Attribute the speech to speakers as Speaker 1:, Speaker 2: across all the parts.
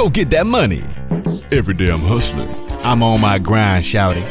Speaker 1: Go get that money. Every day I'm hustling. I'm on my grind, shouting.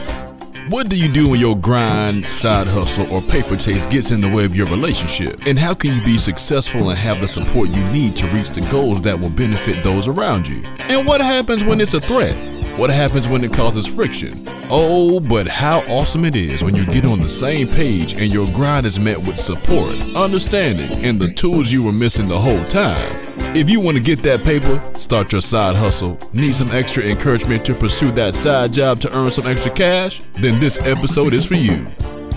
Speaker 1: What do you do when your grind, side hustle, or paper chase gets in the way of your relationship? And how can you be successful and have the support you need to reach the goals that will benefit those around you? And what happens when it's a threat? What happens when it causes friction? Oh, but how awesome it is when you get on the same page and your grind is met with support, understanding, and the tools you were missing the whole time. If you want to get that paper, start your side hustle, need some extra encouragement to pursue that side job to earn some extra cash, then this episode is for you.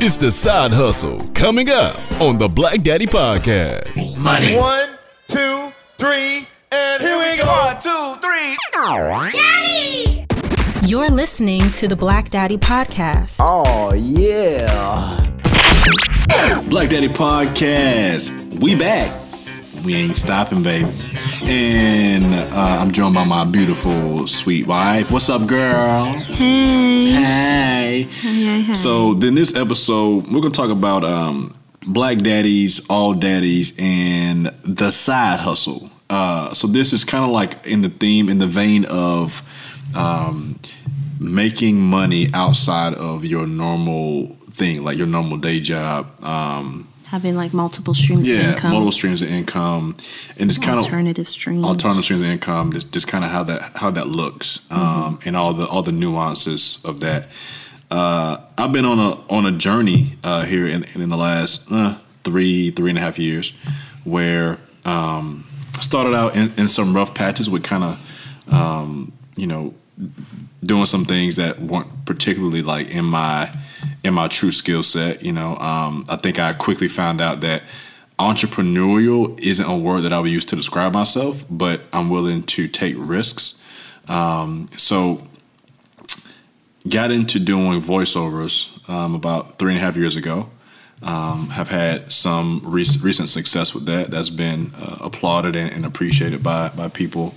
Speaker 1: It's the side hustle coming up on the Black Daddy Podcast.
Speaker 2: Money.
Speaker 3: One, two, three, and here we go.
Speaker 2: One, two, three. Daddy!
Speaker 4: You're listening to the Black Daddy Podcast.
Speaker 5: Oh, yeah.
Speaker 6: Black Daddy Podcast. We back. We ain't stopping, baby. And uh, I'm joined by my beautiful, sweet wife. What's up, girl? Hey. Hey. So, then this episode, we're going to talk about um, black daddies, all daddies, and the side hustle. Uh, so, this is kind of like in the theme, in the vein of um, making money outside of your normal thing, like your normal day job. Um,
Speaker 4: Having like multiple streams of
Speaker 6: yeah,
Speaker 4: income.
Speaker 6: multiple streams of income, and it's kind of
Speaker 4: alternative streams.
Speaker 6: alternative streams of income. Just, just kind of how that how that looks, um, and all the all the nuances of that. Uh, I've been on a on a journey uh, here in, in the last uh, three three and a half years, where um, started out in, in some rough patches with kind of um, you know doing some things that weren't particularly like in my in my true skill set. You know, um, I think I quickly found out that entrepreneurial isn't a word that I would use to describe myself, but I'm willing to take risks. Um, so, got into doing voiceovers um, about three and a half years ago. Um, have had some rec- recent success with that. That's been uh, applauded and, and appreciated by by people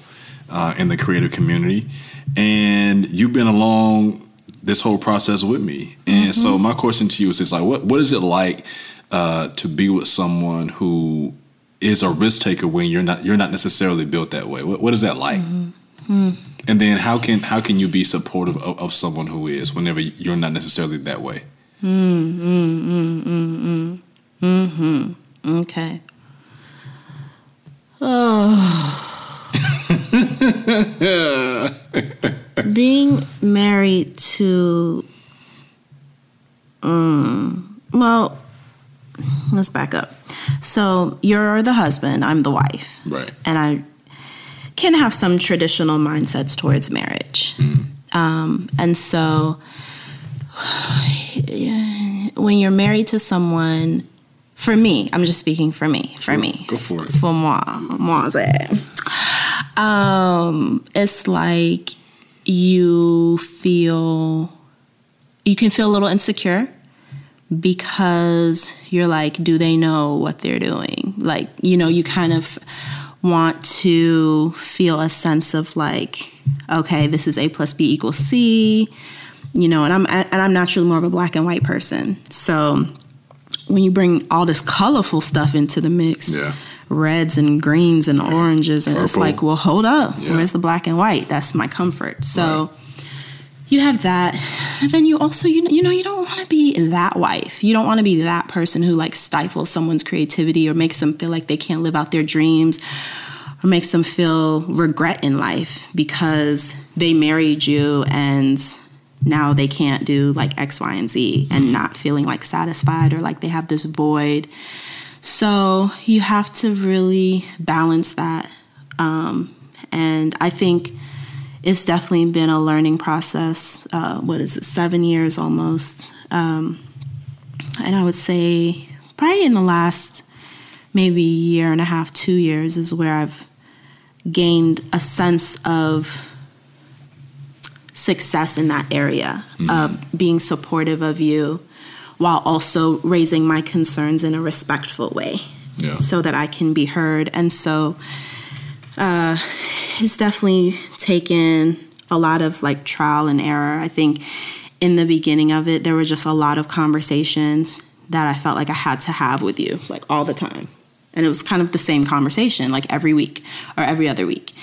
Speaker 6: uh, in the creative community. And you've been along this whole process with me. And so mm-hmm. my question to you is, is like, what what is it like uh, to be with someone who is a risk taker when you're not you're not necessarily built that way? What, what is that like? Mm-hmm. Hmm. And then how can how can you be supportive of, of someone who is whenever you're not necessarily that way? Hmm, hmm, mm-hmm.
Speaker 4: Okay. Oh. Being married to, um, well, let's back up. So you're the husband, I'm the wife,
Speaker 6: Right.
Speaker 4: and I can have some traditional mindsets towards marriage. Um, and so when you're married to someone, for me, I'm just speaking for me, for me,
Speaker 6: Go for it.
Speaker 4: for moi, moi, c'est- um, it's like you feel, you can feel a little insecure because you're like, do they know what they're doing? Like, you know, you kind of want to feel a sense of like, okay, this is A plus B equals C, you know, and I'm and I'm naturally more of a black and white person. So when you bring all this colorful stuff into the mix,
Speaker 6: Yeah.
Speaker 4: Reds and greens and oranges, and it's like, well, hold up,
Speaker 6: Yeah.
Speaker 4: where's the black and white? That's my comfort. So you have that. And then you also you, you know you don't want to be that wife. You don't want to be that person who like stifles someone's creativity or makes them feel like they can't live out their dreams or makes them feel regret in life because they married you and now they can't do like x y and z and mm-hmm. not feeling like satisfied or like they have this void so you have to really balance that um, and i think it's definitely been a learning process. Uh, what is it, seven years almost? Um, and I would say probably in the last maybe year and a half, two years is where I've gained a sense of success in that area of being supportive of you while also raising my concerns in a respectful way
Speaker 6: Yeah.
Speaker 4: so that I can be heard. And so uh, it's definitely taken a lot of like trial and error. I think in the beginning of it, there were just a lot of conversations that I felt like I had to have with you, like all the time. And it was kind of the same conversation, like every week or every other week.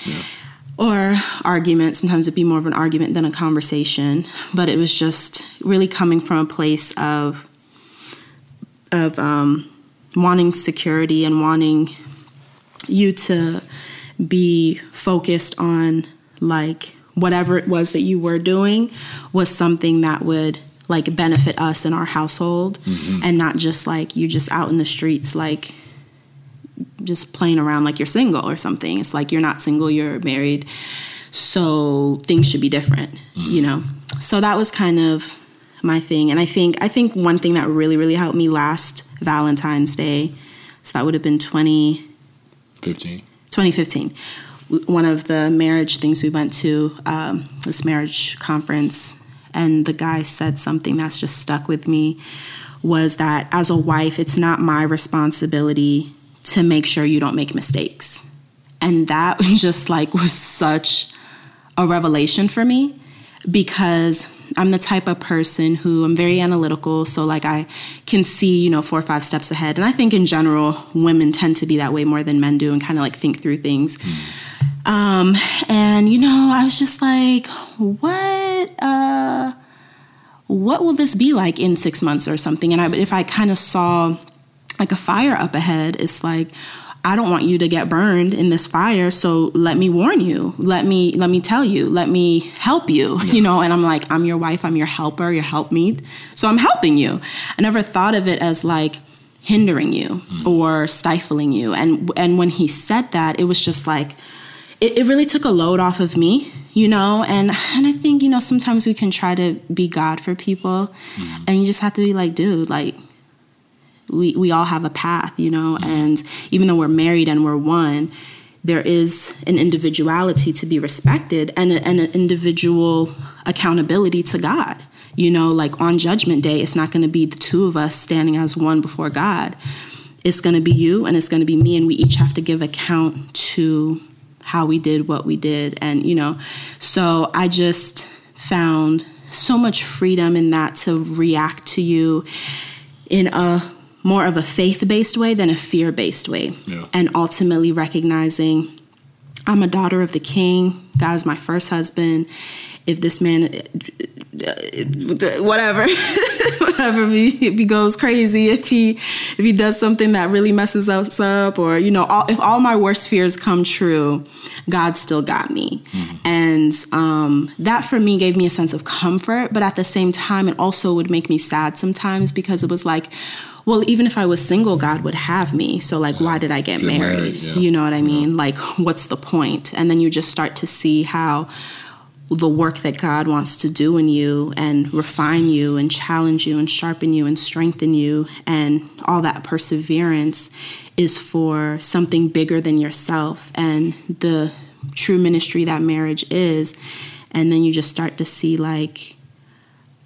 Speaker 4: Or argument. Sometimes it'd be more of an argument than a conversation, but it was just really coming from a place of of um, wanting security and wanting you to be focused on like whatever it was that you were doing was something that would like benefit us in our household. And not just like you just out in the streets like just playing around like you're single or something. It's like you're not single, you're married. So things should be different, you know. So that was kind of my thing. And I think I think one thing that really really helped me last Valentine's Day, so that would have been 20
Speaker 6: 15.
Speaker 4: 2015 one of the marriage things we went to um, this marriage conference and the guy said something that's just stuck with me was that as a wife it's not my responsibility to make sure you don't make mistakes and that just like was such a revelation for me because I'm the type of person who I'm very analytical. So, like, I can see, you know, four or five steps ahead. And I think in general, women tend to be that way more than men do and kind of like think through things. Um, and, you know, I was just like, what, uh, what will this be like in six months or something? And I, if I kind of saw like a fire up ahead, it's like, I don't want you to get burned in this fire, so let me warn you. Let me let me tell you. Let me help you. You know, and I'm like, I'm your wife, I'm your helper, your helpmeet. So I'm helping you. I never thought of it as like hindering you mm. or stifling you. And and when he said that, it was just like it, it really took a load off of me, you know, and and I think, you know, sometimes we can try to be God for people mm. and you just have to be like, dude, like we we all have a path, you know, mm-hmm. and even though we're married and we're one, there is an individuality to be respected and, a, and an individual accountability to God. You know, like on Judgment Day, it's not going to be the two of us standing as one before God. It's going to be you and it's going to be me, and we each have to give account to how we did what we did. And, you know, so I just found so much freedom in that to react to you in a more of a faith based way than a fear based way.
Speaker 6: Yeah.
Speaker 4: And ultimately recognizing I'm a daughter of the king, God is my first husband. If this man, whatever, whatever, if he, goes crazy, if he if he does something that really messes us up, or you know, all, if all my worst fears come true, God still got me, hmm. And um, that for me gave me a sense of comfort. But at the same time, it also would make me sad sometimes because it was like, well, even if I was single, God would have me. So like, why did I get,
Speaker 6: Get
Speaker 4: married?
Speaker 6: married, yeah.
Speaker 4: You know what I mean? Like, what's the point? And then you just start to see how the work that God wants to do in you and refine you and challenge you and sharpen you and strengthen you and all that perseverance is for something bigger than yourself and the true ministry that marriage is. And then you just start to see, like,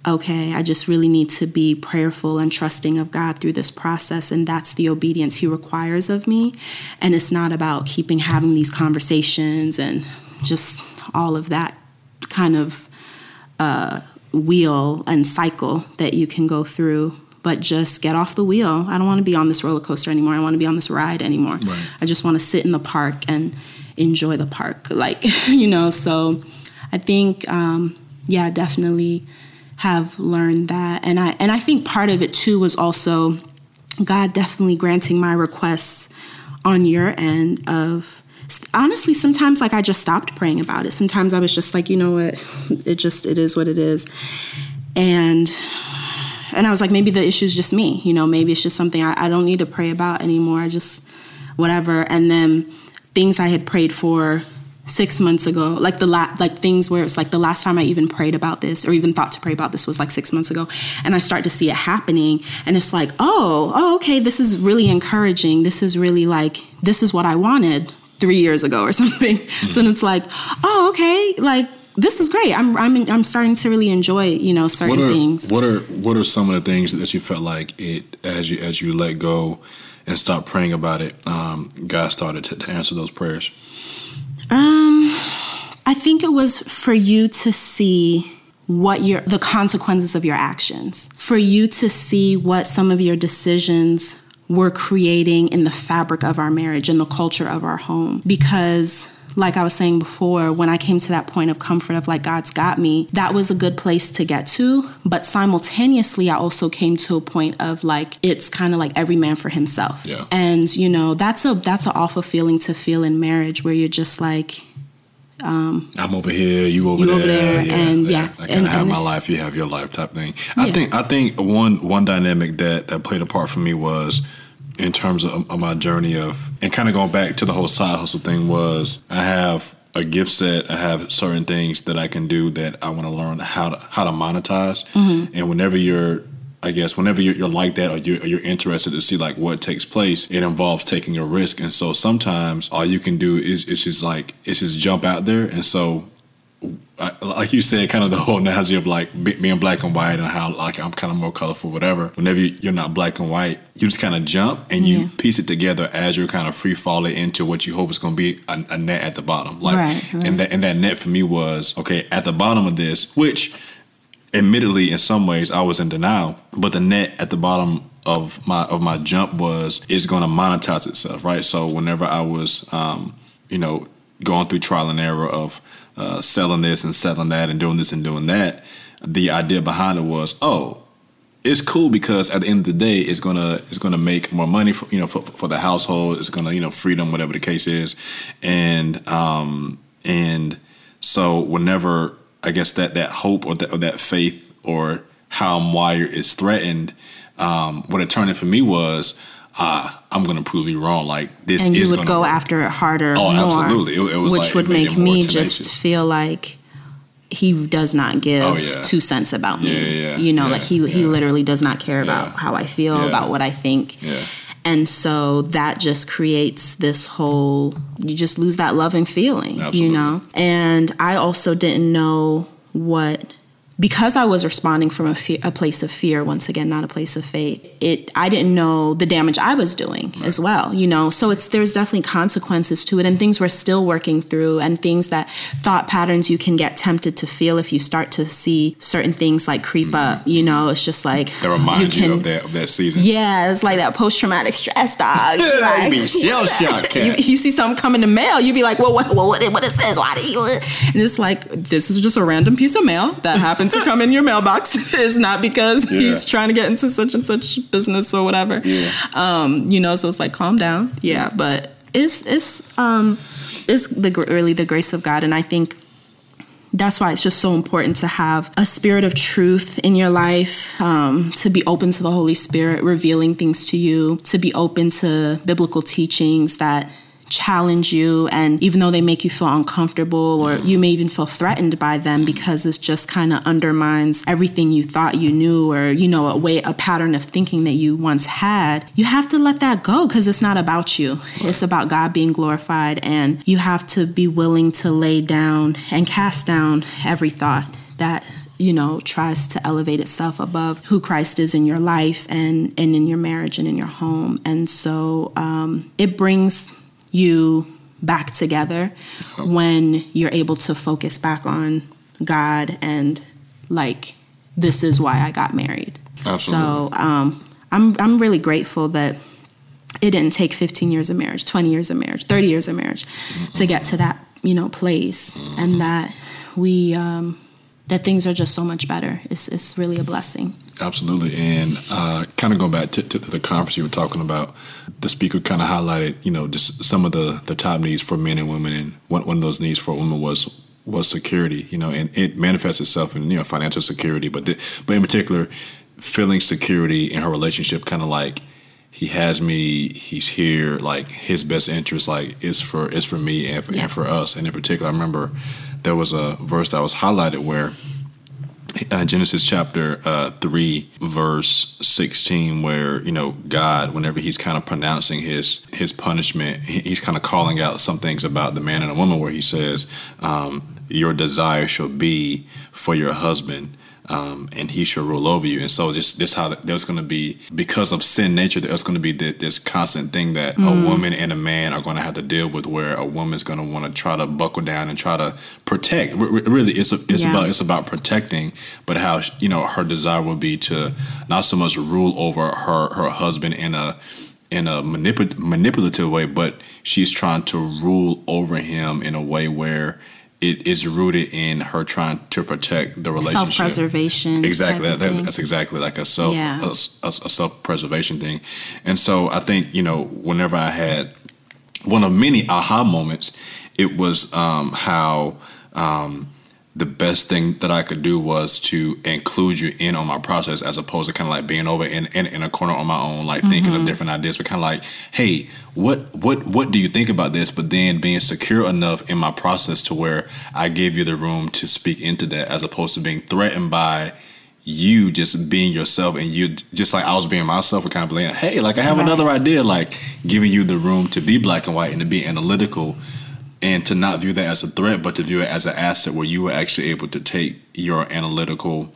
Speaker 4: okay, I just really need to be prayerful and trusting of God through this process. And that's the obedience He requires of me. And it's not about keeping having these conversations and just all of that kind of uh, wheel and cycle that you can go through. But just get off the wheel. I don't want to be on this roller coaster anymore. I want to be on this ride anymore.
Speaker 6: Right.
Speaker 4: I just want to sit in the park and enjoy the park. Like, you know, so I think, um, yeah, definitely have learned that. And I and I think part of it too was also God definitely granting my requests on your end of honestly sometimes like I just stopped praying about it. Sometimes I was just like, you know what, it just it is what it is. And and I was like, maybe the issue is just me, you know, maybe it's just something I, I don't need to pray about anymore. I just whatever. And then things I had prayed for six months ago, like the la- like things where it's like the last time I even prayed about this or even thought to pray about this was like six months ago, and I start to see it happening, and it's like, oh, oh, okay, this is really encouraging. This is really like this is what I wanted three years ago or something. So then it's like, oh, okay, like this is great. I'm I'm I'm starting to really enjoy you know certain
Speaker 6: What are
Speaker 4: things.
Speaker 6: what are what are some of the things that you felt like it as you as you let go and stop praying about it, um, God started to, to answer those prayers.
Speaker 4: Um, I think it was for you to see what your the consequences of your actions. For you to see what some of your decisions were creating in the fabric of our marriage and the culture of our home because like I was saying before, when I came to that point of comfort of like God's got me, that was a good place to get to. But simultaneously, I also came to a point of like it's kind of like every man for himself.
Speaker 6: Yeah.
Speaker 4: And you know that's a that's an awful feeling to feel in marriage where you're just like um,
Speaker 6: I'm over here, you over
Speaker 4: You
Speaker 6: there,
Speaker 4: over there, and yeah,
Speaker 6: I kind of have
Speaker 4: and-
Speaker 6: my life, you have your life type thing. I
Speaker 4: Yeah.
Speaker 6: think I think one one dynamic that that played a part for me was in terms of, of my journey of and kind of going back to the whole side hustle thing was I have a gift set. I have certain things that I can do that I want to learn how to how to monetize.
Speaker 4: Mm-hmm.
Speaker 6: And whenever you're I guess whenever you're, you're like that or you're, or you're interested to see like what takes place, it involves taking a risk. And so sometimes all you can do is it's just like it's just jump out there. And so like you said, kind of the whole analogy of like being black and white and how like I'm kind of more colorful, whatever. Whenever you- you're not black and white, you just kind of jump and you
Speaker 4: Yeah.
Speaker 6: piece it together as you're kind of free falling into what you hope is going to be a, a net at the bottom. Like,
Speaker 4: Right, right.
Speaker 6: and that and that net for me was okay at the bottom of this, which admittedly in some ways I was in denial, but the net at the bottom of my of my jump was is going to monetize itself, right? So whenever I was, um, you know, going through trial and error of uh, selling this and selling that and doing this and doing that, the idea behind it was, oh, it's cool because at the end of the day, it's gonna it's gonna make more money for you know for, for the household. It's gonna you know freedom, whatever the case is, and um and so whenever I guess that that hope or that, or that faith or how I'm wired is threatened, um, what it turned in for me was, ah, I'm gonna prove you wrong. Like this
Speaker 4: and you
Speaker 6: is
Speaker 4: would
Speaker 6: gonna
Speaker 4: go
Speaker 6: work.
Speaker 4: after it harder
Speaker 6: Oh,
Speaker 4: more,
Speaker 6: absolutely. It- it was
Speaker 4: which
Speaker 6: like-
Speaker 4: would make me
Speaker 6: tenacious.
Speaker 4: just feel like he does not give
Speaker 6: Oh, yeah.
Speaker 4: two cents about me.
Speaker 6: Yeah, yeah.
Speaker 4: You know, like he he literally does not care about how I feel, about what I think.
Speaker 6: Yeah.
Speaker 4: And so that just creates this whole you just lose that loving feeling, you know? And I also didn't know what because I was responding from a, fe- a place of fear, once again, not a place of faith. It, I didn't know the damage I was doing as well, you know. So it's there's definitely consequences to it, and things we're still working through, and things that thought patterns you can get tempted to feel if you start to see certain things like creep mm-hmm. up. You know, it's just like
Speaker 6: That reminds you,
Speaker 4: can-
Speaker 6: of that of that season.
Speaker 4: Yeah, it's like that post traumatic stress, dog.
Speaker 6: you
Speaker 4: Like-
Speaker 6: be shell shocked,
Speaker 4: you, you see something coming in the mail, you'd be like, well, what, what, what is this? Why did you? And it's like, this is just a random piece of mail that happened to come in your mailbox. is not because
Speaker 6: Yeah.
Speaker 4: he's trying to get into such and such business or whatever.
Speaker 6: Yeah.
Speaker 4: Um, you know, so it's like, calm down. Yeah, but it's it's um it's the really the grace of God, and I think that's why it's just so important to have a spirit of truth in your life, um, to be open to the Holy Spirit revealing things to you, to be open to biblical teachings that challenge you and even though they make you feel uncomfortable or you may even feel threatened by them because it just kind of undermines everything you thought you knew or you know a way a pattern of thinking that you once had you have to let that go because it's not about you. It's about god being glorified and you have to be willing to lay down and cast down every thought that you know tries to elevate itself above who christ is in your life and and in your marriage and in your home. And so um, it brings you back together when you're able to focus back on God and like this is why I got married. So um, I'm I'm really grateful that it didn't take 15 years of marriage, 20 years of marriage, 30 years of marriage to get to that you know place, and that we um, that things are just so much better. It's it's really a blessing.
Speaker 6: Absolutely, and uh, kind of going back to, to the conference you were talking about, the speaker kind of highlighted, you know, just some of the, the top needs for men and women, and one, one of those needs for women was was security, you know, and it manifests itself in you know financial security, but the, but in particular, feeling security in her relationship, kind of like he has me, he's here, like his best interest, like is for is for me and for,
Speaker 4: Yeah.
Speaker 6: and for us, and in particular, I remember there was a verse that was highlighted where uh, Genesis chapter uh, 3, verse 16, where, you know, God, whenever he's kind of pronouncing his his punishment, he's kind of calling out some things about the man and the woman, where he says, um, Your desire shall be for your husband. Um, and he shall rule over you. And so this this how there's going to be because of sin nature. There's going to be thi- this constant thing that a woman and a man are going to have to deal with, where a woman's going to want to try to buckle down and try to protect. R- really, it's a, it's
Speaker 4: Yeah.
Speaker 6: about it's about protecting, but how you know her desire will be to not so much rule over her her husband in a in a manip- manipulative way, but she's trying to rule over him in a way where it is rooted in her trying to protect the relationship.
Speaker 4: Self-preservation.
Speaker 6: Exactly.
Speaker 4: type of
Speaker 6: That, that's exactly like a self
Speaker 4: Yeah.
Speaker 6: a, a, a self preservation thing. And so I think you know whenever I had one of many aha moments, it was um, how um, the best thing that I could do was to include you in on my process as opposed to kind of like being over in, in, in a corner on my own, like thinking
Speaker 4: Mm-hmm.
Speaker 6: of different ideas, but kind of like, hey, what what what do you think about this? But then being secure enough in my process to where I gave you the room to speak into that as opposed to being threatened by you just being yourself and you just like I was being myself and kind of being, hey, like I have
Speaker 4: Right.
Speaker 6: another idea, like giving you the room to be black and white and to be analytical and to not view that as a threat, but to view it as an asset where you were actually able to take your analytical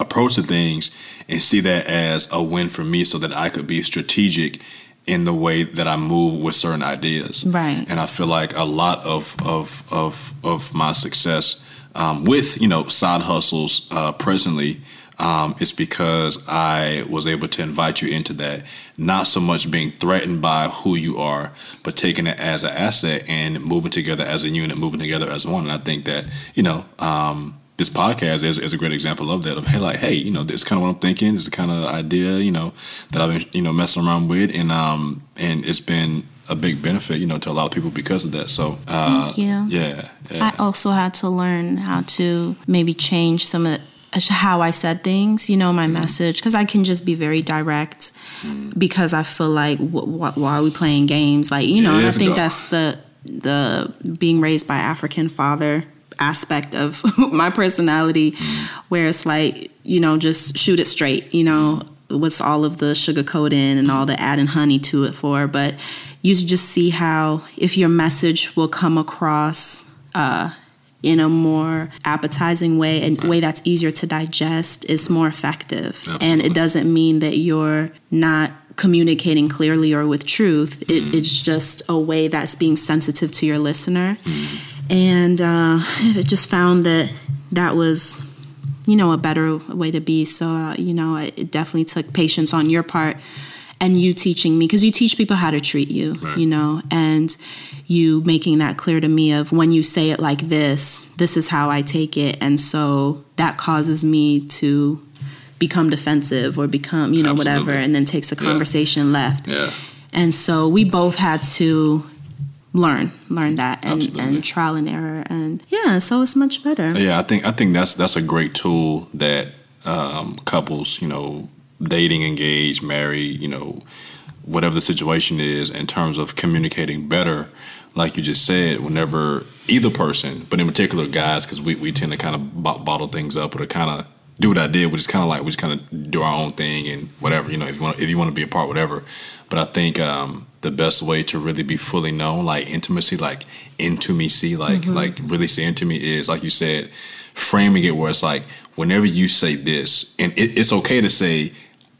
Speaker 6: approach to things and see that as a win for me so that I could be strategic in the way that I move with certain ideas.
Speaker 4: Right.
Speaker 6: And I feel like a lot of of of of my success um, with you know side hustles uh, presently um, is because I was able to invite you into that. Not so much being threatened by who you are, but taking it as an asset and moving together as a unit, moving together as one. And I think that you know. Um, this podcast is, is a great example of that. Of hey, like, hey, you know, this is kind of what I'm thinking. This is the kind of idea, you know, that I've been, you know, messing around with, and um, and it's been a big benefit, you know, to a lot of people because of that. So, uh,
Speaker 4: Thank you.
Speaker 6: Yeah, yeah.
Speaker 4: I also had to learn how to maybe change some of how I said things, you know, my
Speaker 6: Mm-hmm.
Speaker 4: message, because I can just be very direct because I feel like, wh- wh- why are we playing games? Like, you know, and I think that's the the being raised by African father aspect of my personality,
Speaker 6: Mm-hmm.
Speaker 4: where it's like, you know, just shoot it straight, you know, what's all of the sugar coating and all the adding honey to it for, but you just see how if your message will come across uh, in a more appetizing way and way that's easier to digest is more effective. And it doesn't mean that you're not communicating clearly or with truth. It, it's just a way that's being sensitive to your listener. And uh, I just found that that was, you know, a better way to be. So, uh, you know, it definitely took patience on your part and you teaching me because you teach people how to treat you,
Speaker 6: Right.
Speaker 4: you know, and you making that clear to me of when you say it like this, this is how I take it. And so that causes me to become defensive or become, you know, whatever, and then takes the
Speaker 6: Yeah.
Speaker 4: conversation left.
Speaker 6: yeah.
Speaker 4: And so we both had to learn, learn that and,
Speaker 6: Absolutely.
Speaker 4: and trial and error. And yeah, so it's much better.
Speaker 6: Yeah, I think I think that's that's a great tool that um, couples, you know, dating, engaged, married, you know, whatever the situation is, in terms of communicating better. Like you just said, whenever either person, but in particular guys, because we, we tend to kind of bo- bottle things up or to kind of do what I did, which is kind of like we just kind of do our own thing and whatever, you know, if you want if you want to be a part, whatever. But I think um, the best way to really be fully known, like intimacy, like intimacy, like like really say intimacy is like you said, framing it where it's like whenever you say this, and it, it's okay to say,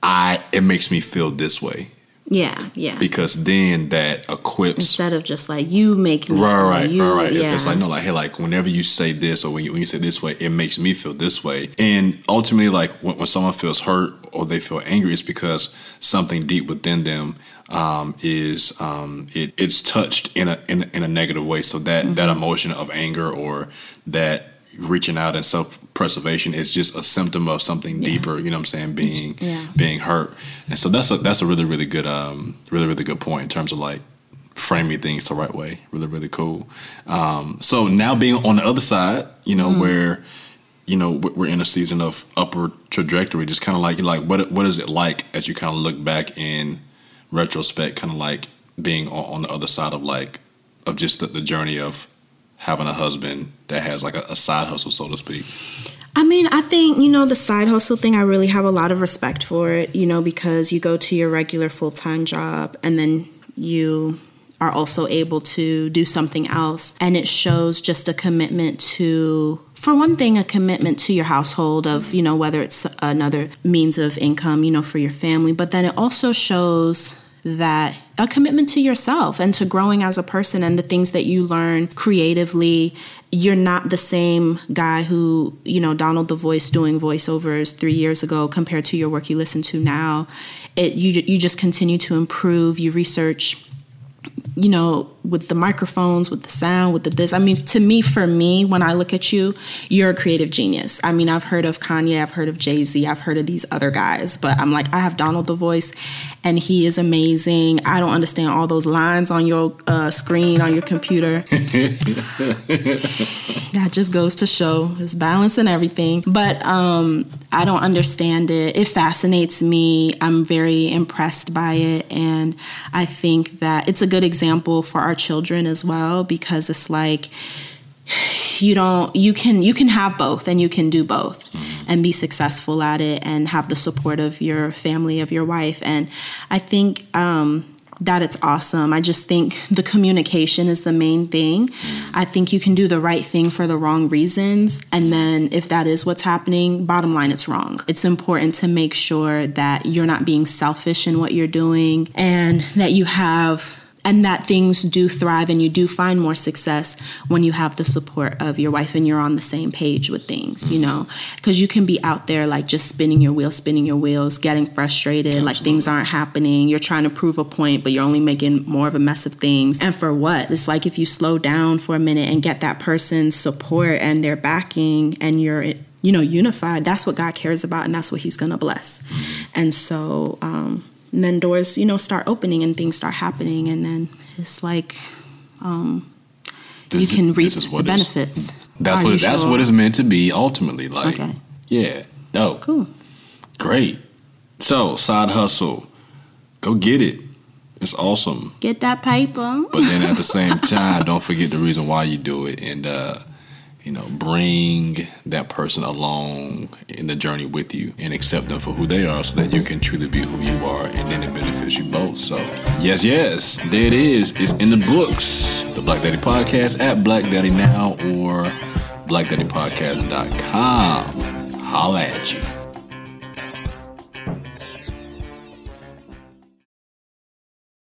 Speaker 6: I it makes me feel this way
Speaker 4: Yeah, yeah.
Speaker 6: because then that equips
Speaker 4: Instead of just like you make me,
Speaker 6: Right, right,
Speaker 4: you,
Speaker 6: right, right. It's,
Speaker 4: Yeah.
Speaker 6: it's like no, like hey, like whenever you say this or when you when you say this way, it makes me feel this way. And ultimately, like when, when someone feels hurt or they feel angry, it's because something deep within them um, is um, it, it's touched in a in, a- in a negative way. So that that
Speaker 4: Mm-hmm.
Speaker 6: emotion of anger or that reaching out and self preservation is just a symptom of something deeper. You know what I'm saying? Being
Speaker 4: Yeah.
Speaker 6: being hurt. And so that's a that's a really really good um really really good point in terms of like framing things the right way. Really, really cool. Um, so now being on the other side, you know, where you know we- we're in a season of upward trajectory, just kind of like like what what is it like as you kind of look back in retrospect, kind of like being on, on the other side of like of just the, the journey of having a husband that has like a, a side hustle, so to speak.
Speaker 4: I mean, I think, you know, the side hustle thing, I really have a lot of respect for it, you know, because you go to your regular full time job and then you are also able to do something else. And it shows just a commitment to, for one thing, a commitment to your household of, you know, whether it's another means of income, you know, for your family, but then it also shows that a commitment to yourself and to growing as a person and the things that you learn creatively you're not the same guy who you know donald the voice doing voiceovers three years ago compared to your work you listen to now. It you, you just continue to improve you research you know, with the microphones, with the sound, with the this. I mean, to me, for me, when I look at you, you're a creative genius. I mean, I've heard of Kanye, I've heard of Jay Z, I've heard of these other guys, but I'm like, I have Donald the voice, and he is amazing. I don't understand all those lines on your uh, screen on your computer. that just goes to show his balance and everything. But um, I don't understand it. It fascinates me. I'm very impressed by it, and I think that it's a good example for our children as well because it's like you don't you can you can have both and you can do both mm-hmm. and be successful at it and have the support of your family of your wife and i think um, that it's awesome. I just think the communication is the main thing. I think you can do the right thing for the wrong reasons. And then if that is what's happening, bottom line, it's wrong. It's important to make sure that you're not being selfish in what you're doing and that you have and that things do thrive and you do find more success when you have the support of your wife and you're on the same page with things, you know, because you can be out there like just spinning your wheels, spinning your wheels, getting frustrated, Absolutely. like things aren't happening. You're trying to prove a point, but you're only making more of a mess of things. And for what? It's like if you slow down for a minute and get that person's support and their backing and you're you know unified that's what god cares about and that's what he's gonna bless and so um and then doors you know start opening and things start happening. And then it's like um, you can reap the benefits
Speaker 6: that's Are what that's sure? what it's meant to be ultimately like okay. yeah dope.
Speaker 4: Cool.
Speaker 6: Great. So side hustle. Go get it. It's awesome.
Speaker 4: Get that paper
Speaker 6: but then at the same time don't forget the reason why you do it. And uh you know, bring that person along in the journey with you and accept them for who they are so that you can truly be who you are and then it benefits you both. So, yes, yes, there it is. It's in the books. The Black Daddy Podcast at Black Daddy Now or BlackDaddyPodcast.com. Holla at you.